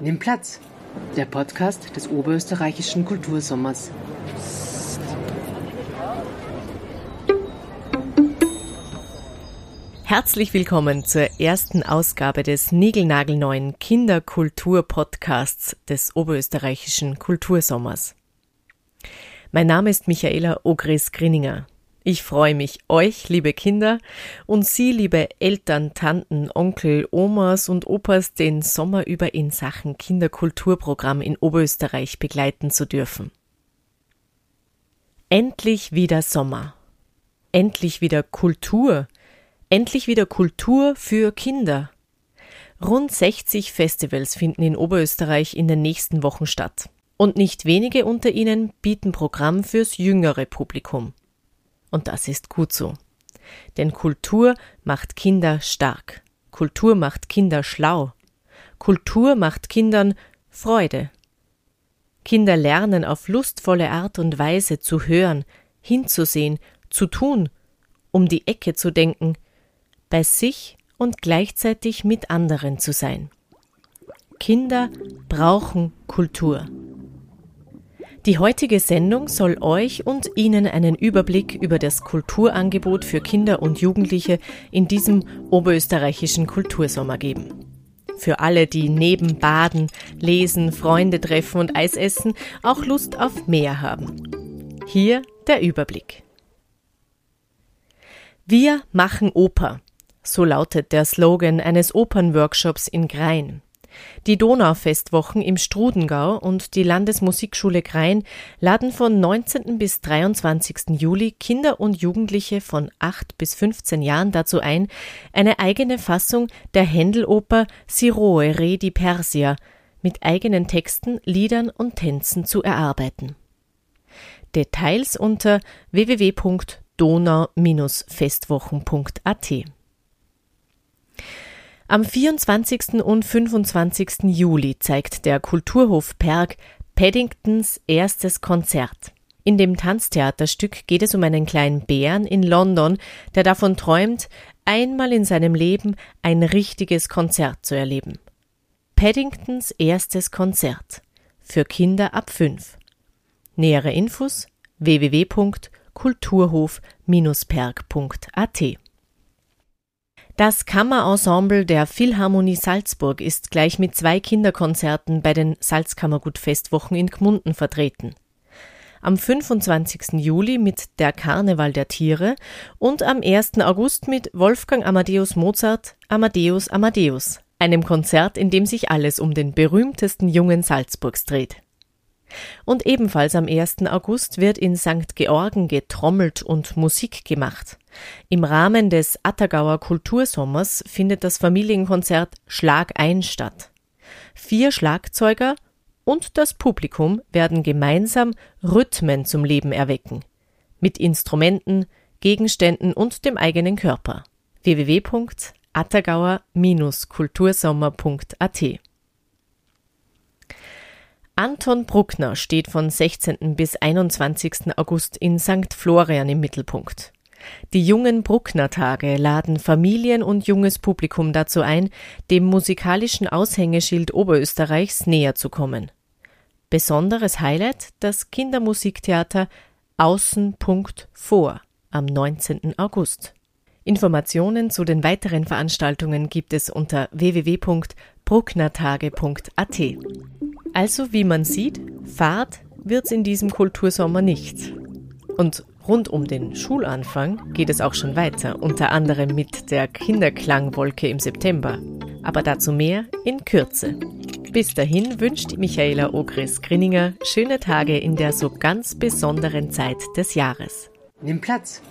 Nimm Platz. Der Podcast des Oberösterreichischen Kultursommers. Herzlich willkommen zur ersten Ausgabe des niegelnagelneuen Kinderkultur-Podcasts des Oberösterreichischen Kultursommers. Mein Name ist Michaela Ogres-Grinninger. Ich freue mich, euch, liebe Kinder, und Sie, liebe Eltern, Tanten, Onkel, Omas und Opas, den Sommer über in Sachen Kinderkulturprogramm in Oberösterreich begleiten zu dürfen. Endlich wieder Sommer. Endlich wieder Kultur. Endlich wieder Kultur für Kinder. Rund 60 Festivals finden in Oberösterreich in den nächsten Wochen statt. Und nicht wenige unter ihnen bieten Programm fürs jüngere Publikum. Und das ist gut so. Denn Kultur macht Kinder stark. Kultur macht Kinder schlau. Kultur macht Kindern Freude. Kinder lernen auf lustvolle Art und Weise zu hören, hinzusehen, zu tun, um die Ecke zu denken, bei sich und gleichzeitig mit anderen zu sein. Kinder brauchen Kultur. Die heutige Sendung soll euch und Ihnen einen Überblick über das Kulturangebot für Kinder und Jugendliche in diesem oberösterreichischen Kultursommer geben. Für alle, die neben Baden, Lesen, Freunde treffen und Eis essen auch Lust auf mehr haben. Hier der Überblick. Wir machen Oper. So lautet der Slogan eines Opernworkshops in Grein. Die Donaufestwochen im Strudengau und die Landesmusikschule Grein laden von 19. bis 23. Juli Kinder und Jugendliche von 8 bis 15 Jahren dazu ein, eine eigene Fassung der Händeloper Siroe Re di Persia mit eigenen Texten, Liedern und Tänzen zu erarbeiten. Details unter www.donau-festwochen.at am 24. und 25. Juli zeigt der Kulturhof Perg Paddingtons erstes Konzert. In dem Tanztheaterstück geht es um einen kleinen Bären in London, der davon träumt, einmal in seinem Leben ein richtiges Konzert zu erleben. Paddingtons erstes Konzert für Kinder ab 5. Nähere Infos www.kulturhof-perg.at das Kammerensemble der Philharmonie Salzburg ist gleich mit zwei Kinderkonzerten bei den Salzkammergutfestwochen in Gmunden vertreten. Am 25. Juli mit Der Karneval der Tiere und am 1. August mit Wolfgang Amadeus Mozart Amadeus Amadeus, einem Konzert, in dem sich alles um den berühmtesten Jungen Salzburgs dreht. Und ebenfalls am 1. August wird in St. Georgen getrommelt und Musik gemacht. Im Rahmen des Attergauer Kultursommers findet das Familienkonzert Schlag ein statt. Vier Schlagzeuger und das Publikum werden gemeinsam Rhythmen zum Leben erwecken. Mit Instrumenten, Gegenständen und dem eigenen Körper. www.attergauer-kultursommer.at Anton Bruckner steht von 16. bis 21. August in St. Florian im Mittelpunkt. Die jungen Bruckner-Tage laden Familien und junges Publikum dazu ein, dem musikalischen Aushängeschild Oberösterreichs näher zu kommen. Besonderes Highlight das Kindermusiktheater Außenpunkt vor am 19. August. Informationen zu den weiteren Veranstaltungen gibt es unter www.brucknertage.at. Also wie man sieht, Fahrt wird's in diesem Kultursommer nicht. Und rund um den Schulanfang geht es auch schon weiter, unter anderem mit der Kinderklangwolke im September. Aber dazu mehr in Kürze. Bis dahin wünscht Michaela Ogris-Grinninger schöne Tage in der so ganz besonderen Zeit des Jahres. Nimm Platz.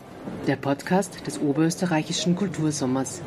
Der Podcast des Oberösterreichischen Kultursommers.